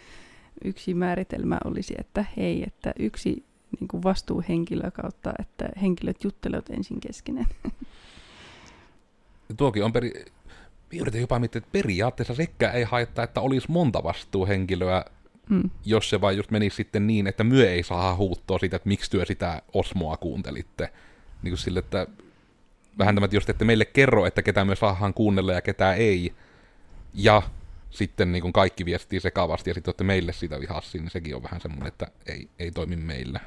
yksi määritelmä olisi, että hei, että yksi niin kuin vastuuhenkilö kautta, että henkilöt juttelevat ensin keskenään. Tuokin on peri... Yritän jopa miettiä, että periaatteessa sekä ei haittaa, että olisi monta vastuuhenkilöä Mm. Jos se vain just menisi sitten niin, että myö ei saa huuttoa siitä, että miksi työ sitä Osmoa kuuntelitte. Niin kuin sille, että vähän tämä että meille kerro, että ketä me saadaan kuunnella ja ketä ei. Ja sitten niin kuin kaikki viestii sekavasti ja sitten olette meille sitä vihassi, niin sekin on vähän semmoinen, että ei, ei toimi meillä.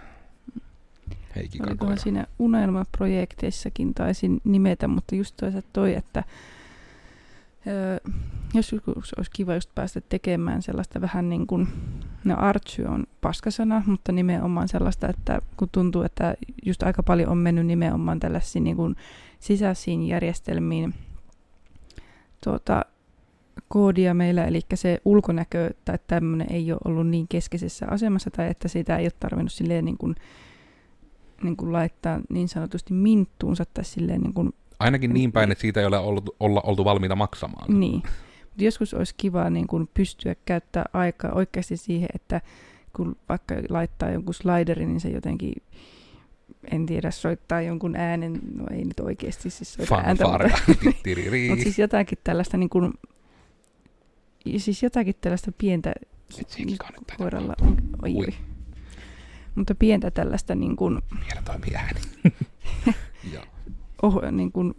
Heikki Olikohan siinä unelmaprojekteissakin taisin nimetä, mutta just toisaalta toi, että Öö, joskus olisi kiva just päästä tekemään sellaista vähän niin kuin, no artsy on paskasana, mutta nimenomaan sellaista, että kun tuntuu, että just aika paljon on mennyt nimenomaan tällaisiin niin kuin sisäisiin järjestelmiin tuota, koodia meillä, eli se ulkonäkö tai tämmöinen ei ole ollut niin keskeisessä asemassa, tai että sitä ei ole tarvinnut silleen niin kuin, niin kuin laittaa niin sanotusti minttuunsa tai silleen niin kuin Ainakin niin päin, että siitä ei ole ollut, olla oltu valmiita maksamaan. Niin. Mutta joskus olisi kiva niin kun pystyä käyttää aikaa oikeasti siihen, että kun vaikka laittaa jonkun sliderin, niin se jotenkin, en tiedä, soittaa jonkun äänen, no ei nyt oikeasti siis soita ääntä, mutta, mutta siis jotakin tällaista niin kuin, siis jotakin tällaista pientä koiralla, oi, oi. Mutta pientä tällaista niin kuin... Vielä toimii ääni. oh, niin kuin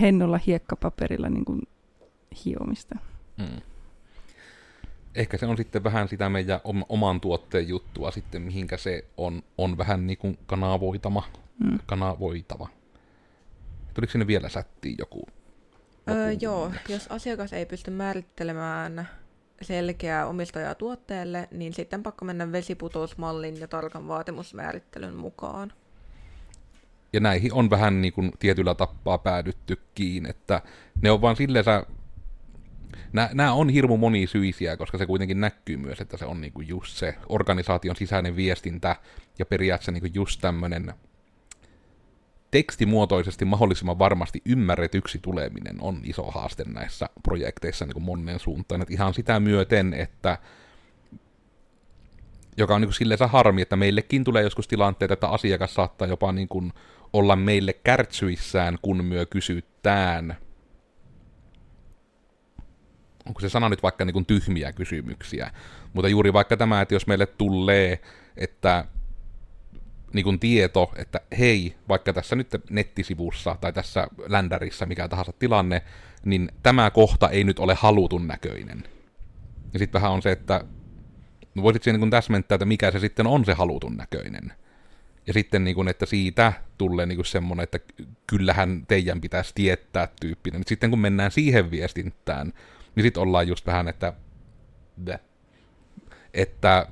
hennolla hiekkapaperilla niin kuin hiomista. Mm. Ehkä se on sitten vähän sitä meidän oman tuotteen juttua sitten, mihinkä se on, on vähän niin kuin kanavoitama, mm. kanavoitava. Tuliko sinne vielä sättiin joku? Öö, joo, jos asiakas ei pysty määrittelemään selkeää omistajaa tuotteelle, niin sitten pakko mennä vesiputousmallin ja tarkan vaatimusmäärittelyn mukaan. Ja näihin on vähän niin kuin tietyllä tappaa päädyttykin, että ne on vaan silleen nämä on hirmu monisyisiä, koska se kuitenkin näkyy myös, että se on niinku just se organisaation sisäinen viestintä ja periaatteessa niinku just tämmöinen tekstimuotoisesti mahdollisimman varmasti ymmärretyksi tuleminen on iso haaste näissä projekteissa niin kuin monen suuntaan. Et ihan sitä myöten, että joka on niin kuin silleen harmi, että meillekin tulee joskus tilanteita, että asiakas saattaa jopa niin kuin olla meille kärtsyissään, kun myö kysytään onko se sana nyt vaikka niin kuin tyhmiä kysymyksiä, mutta juuri vaikka tämä, että jos meille tulee, että niin kuin tieto, että hei, vaikka tässä nyt nettisivussa tai tässä ländärissä, mikä tahansa tilanne, niin tämä kohta ei nyt ole halutun näköinen. Ja sitten vähän on se, että voisit siihen niin täsmentää, että mikä se sitten on se halutun näköinen. Ja sitten, niin kuin, että siitä tulee niin semmoinen, että kyllähän teidän pitäisi tietää tyyppinen. Sitten kun mennään siihen viestintään, niin sitten ollaan just vähän, että... Että...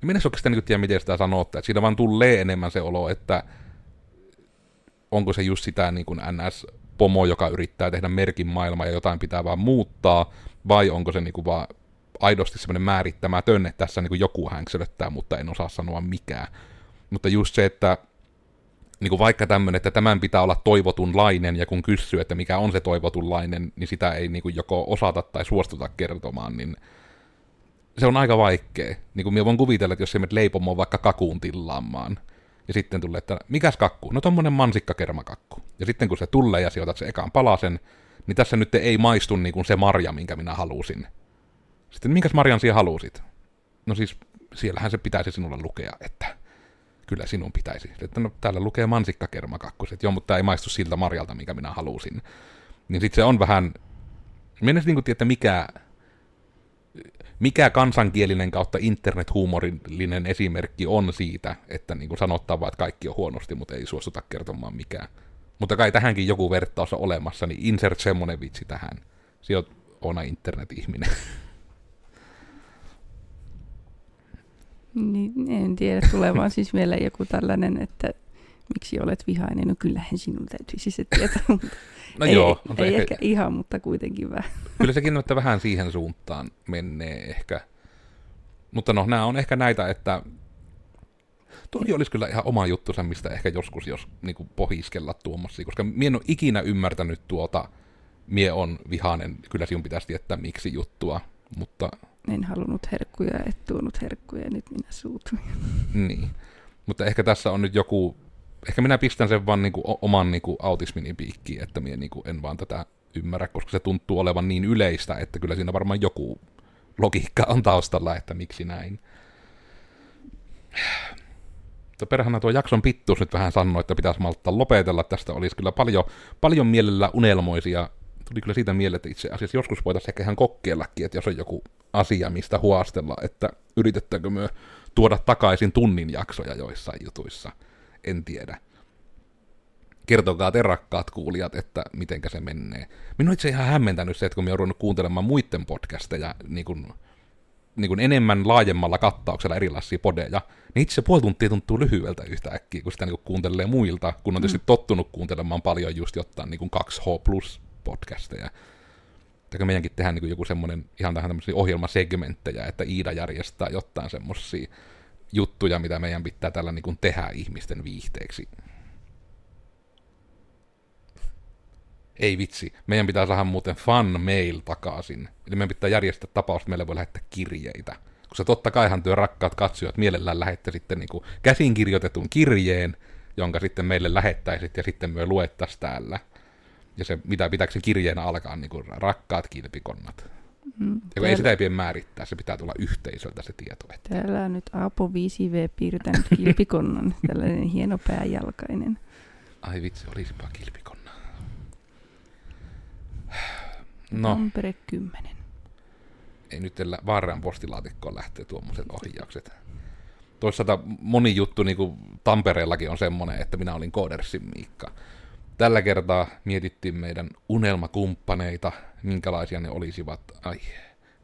Niin minä oikeastaan niin tiedä, miten sitä sanottaa. Että siinä vaan tulee enemmän se olo, että onko se just sitä niin kuin NS-pomo, joka yrittää tehdä merkin maailmaa ja jotain pitää vaan muuttaa, vai onko se niin kuin vaan aidosti semmoinen määrittämätön, että tässä niin joku hänksölöttää, mutta en osaa sanoa mikään. Mutta just se, että niin kuin vaikka tämmöinen, että tämän pitää olla toivotunlainen, ja kun kysyy, että mikä on se toivotunlainen, niin sitä ei niin kuin joko osata tai suostuta kertomaan, niin se on aika vaikea. Niin kuin minä voin kuvitella, että jos se menet leipomoon vaikka kakuun tillaamaan, ja sitten tulee, että mikäs kakku? No tommonen mansikkakermakakku. Ja sitten kun se tulee ja sijoitat se ekaan palasen, niin tässä nyt ei maistu niin kuin se marja, minkä minä halusin. Sitten minkäs marjan sinä halusit? No siis, siellähän se pitäisi sinulle lukea, että kyllä sinun pitäisi. Että no, täällä lukee mansikkakermakakku, että joo, mutta tämä ei maistu siltä marjalta, mikä minä halusin. Niin sitten se on vähän, minä niin tiedä, että mikä, mikä kansankielinen kautta internethuumorillinen esimerkki on siitä, että niin kuin sanottaa vaan, että kaikki on huonosti, mutta ei suostuta kertomaan mikään. Mutta kai tähänkin joku vertaus on olemassa, niin insert semmonen vitsi tähän. Se on ona internet-ihminen. Niin, en tiedä, tulee vaan siis vielä joku tällainen, että miksi olet vihainen, no kyllähän sinun täytyisi se tietää, mutta no ei, joo, ei ehkä... ehkä ihan, mutta kuitenkin vähän. Kyllä sekin että vähän siihen suuntaan menee ehkä. Mutta no, nämä on ehkä näitä, että Tuo olisi kyllä ihan oma juttu, mistä ehkä joskus jos niin kuin pohiskella tuommoisia, koska mie en ole ikinä ymmärtänyt tuota, mie on vihainen, kyllä sinun pitäisi tietää miksi juttua, mutta en halunnut herkkuja, et tuonut herkkuja, nyt minä suutuin. Niin, mutta ehkä tässä on nyt joku, ehkä minä pistän sen vaan niinku oman niinku autismini piikkiin, että minä niinku en vaan tätä ymmärrä, koska se tuntuu olevan niin yleistä, että kyllä siinä varmaan joku logiikka on taustalla, että miksi näin. Perhana tuo jakson pittuus nyt vähän sanoi, että pitäisi malttaa lopetella. Tästä olisi kyllä paljon, paljon mielellä unelmoisia tuli kyllä siitä mieleen, että itse asiassa joskus voitaisiin ehkä ihan kokeillakin, että jos on joku asia, mistä huostella, että yritetäänkö me tuoda takaisin tunnin jaksoja joissain jutuissa. En tiedä. Kertokaa te rakkaat kuulijat, että mitenkä se menee. Minun itse ihan hämmentänyt se, että kun minä olen kuuntelemaan muiden podcasteja niin kuin, niin kuin enemmän laajemmalla kattauksella erilaisia podeja, niin itse se puoli tuntia tuntuu lyhyeltä yhtäkkiä, kun sitä niin kuin kuuntelee muilta, kun on tietysti mm. tottunut kuuntelemaan paljon just jotain niin kuin 2H plus podcasteja. Tai meidänkin tehdään niin joku semmoinen ihan tähän tämmöisiä ohjelmasegmenttejä, että Iida järjestää jotain semmoisia juttuja, mitä meidän pitää tällä niin tehdä ihmisten viihteeksi. Ei vitsi, meidän pitää saada muuten fan mail takaisin. Eli meidän pitää järjestää tapaus, että meille voi lähettää kirjeitä. Koska totta kaihan työ rakkaat katsojat mielellään lähette sitten niin kuin käsin kirjeen, jonka sitten meille lähettäisit ja sitten me luettaisiin täällä ja se, mitä pitääkö se kirjeenä alkaa, niin kuin rakkaat kilpikonnat. Mm, ja ei sitä ei pidä määrittää, se pitää tulla yhteisöltä se tieto. Että... Täällä on nyt Aapo 5V piirtänyt kilpikonnan, tällainen hieno pääjalkainen. Ai vitsi, olisipa kilpikonna. No. Tampere 10. Ei nyt Vaaraan postilaatikkoon lähtee tuommoiset ohjaukset. Toisaalta moni juttu niin kuin Tampereellakin on semmoinen, että minä olin Koodersin Miikka Tällä kertaa mietittiin meidän unelmakumppaneita, minkälaisia ne olisivat. Ai,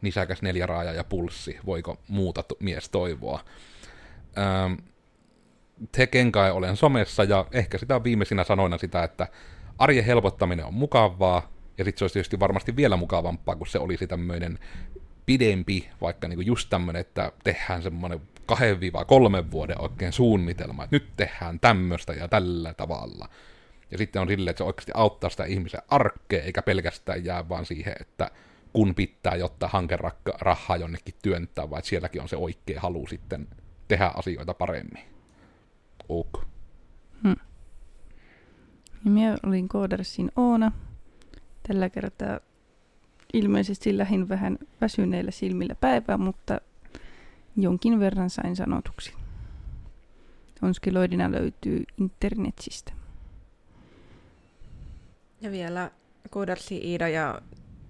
nisäkäs neljäraaja ja pulssi, voiko muuta to- mies toivoa. Ähm, Teken kai olen somessa, ja ehkä sitä on viimeisinä sanoina sitä, että arjen helpottaminen on mukavaa, ja sitten se olisi tietysti varmasti vielä mukavampaa, kun se olisi tämmöinen pidempi, vaikka niinku just tämmöinen, että tehdään semmoinen 2-3 vuoden oikein suunnitelma, että nyt tehdään tämmöistä ja tällä tavalla. Ja sitten on silleen, että se oikeasti auttaa sitä ihmisen arkea, eikä pelkästään jää vaan siihen, että kun pitää jotta hankerahaa jonnekin työntää, vaan sielläkin on se oikea halu sitten tehdä asioita paremmin. Ok. Ja minä olin Koodersin Oona. Tällä kertaa ilmeisesti lähin vähän väsyneillä silmillä päivää, mutta jonkin verran sain sanotuksi. Onskiloidina löytyy internetsistä. Ja vielä Koodersi Iida ja,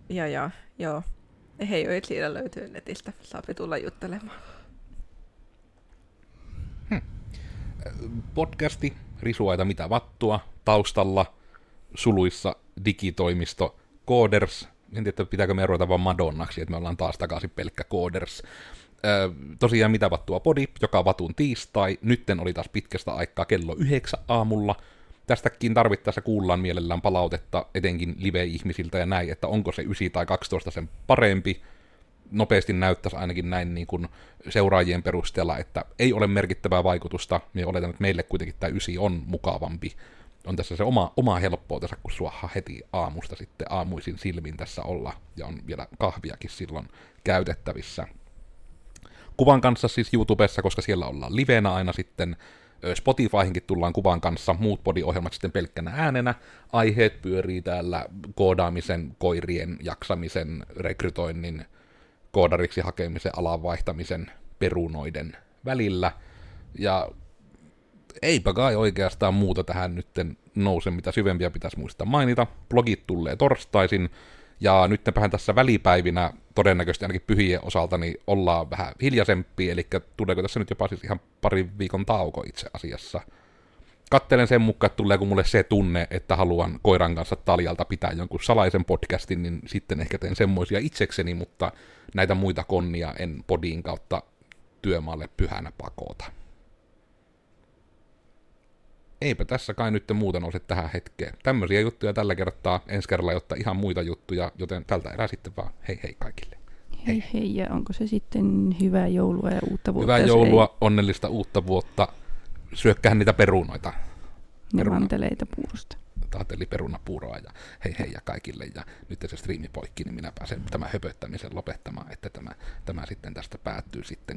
ja, ja joo. Hei, siitä löytyy netistä. Saapi tulla juttelemaan. Podcasti, risuaita mitä vattua, taustalla, suluissa, digitoimisto, Coders. En tiedä, pitääkö me ruveta vaan Madonnaksi, että me ollaan taas takaisin pelkkä Coders. Öö, tosiaan mitä vattua podi, joka vatun tiistai. Nytten oli taas pitkästä aikaa kello yhdeksän aamulla. Tästäkin tarvittaessa kuullaan mielellään palautetta etenkin live-ihmisiltä ja näin, että onko se 9 tai 12 sen parempi. Nopeasti näyttäisi ainakin näin niin kuin seuraajien perusteella, että ei ole merkittävää vaikutusta. Me oletan, että meille kuitenkin tämä 9 on mukavampi. On tässä se oma, oma helppoutensa, kun suoha heti aamusta sitten aamuisin silmin tässä olla, ja on vielä kahviakin silloin käytettävissä kuvan kanssa siis YouTubessa, koska siellä ollaan livenä aina sitten. Spotifyhinkin tullaan kuvan kanssa, muut podiohjelmat sitten pelkkänä äänenä. Aiheet pyörii täällä koodaamisen, koirien jaksamisen, rekrytoinnin, koodariksi hakemisen, alan vaihtamisen, perunoiden välillä. Ja eipä kai oikeastaan muuta tähän nytten nouse, mitä syvempiä pitäisi muistaa mainita. Blogit tulee torstaisin, ja nyt vähän tässä välipäivinä, todennäköisesti ainakin pyhien osalta, niin ollaan vähän hiljaisempia, eli tuleeko tässä nyt jopa siis ihan parin viikon tauko itse asiassa. Kattelen sen mukaan, että tuleeko mulle se tunne, että haluan koiran kanssa taljalta pitää jonkun salaisen podcastin, niin sitten ehkä teen semmoisia itsekseni, mutta näitä muita konnia en podin kautta työmaalle pyhänä pakota. Eipä tässä kai nyt muuta nouse tähän hetkeen. Tämmöisiä juttuja tällä kertaa, ensi kerralla jotta ihan muita juttuja, joten tältä erää sitten vaan hei hei kaikille. Hei hei, ja onko se sitten hyvää joulua ja uutta vuotta? Hyvää joulua, onnellista uutta vuotta. Syökkähän niitä perunoita. Ei, ne peruna. manteleita puurosta. Taateli perunapuuroa ja hei hei ja kaikille. Ja nyt se striimi poikki, niin minä pääsen tämän höpöttämisen lopettamaan, että tämä, tämä sitten tästä päättyy sitten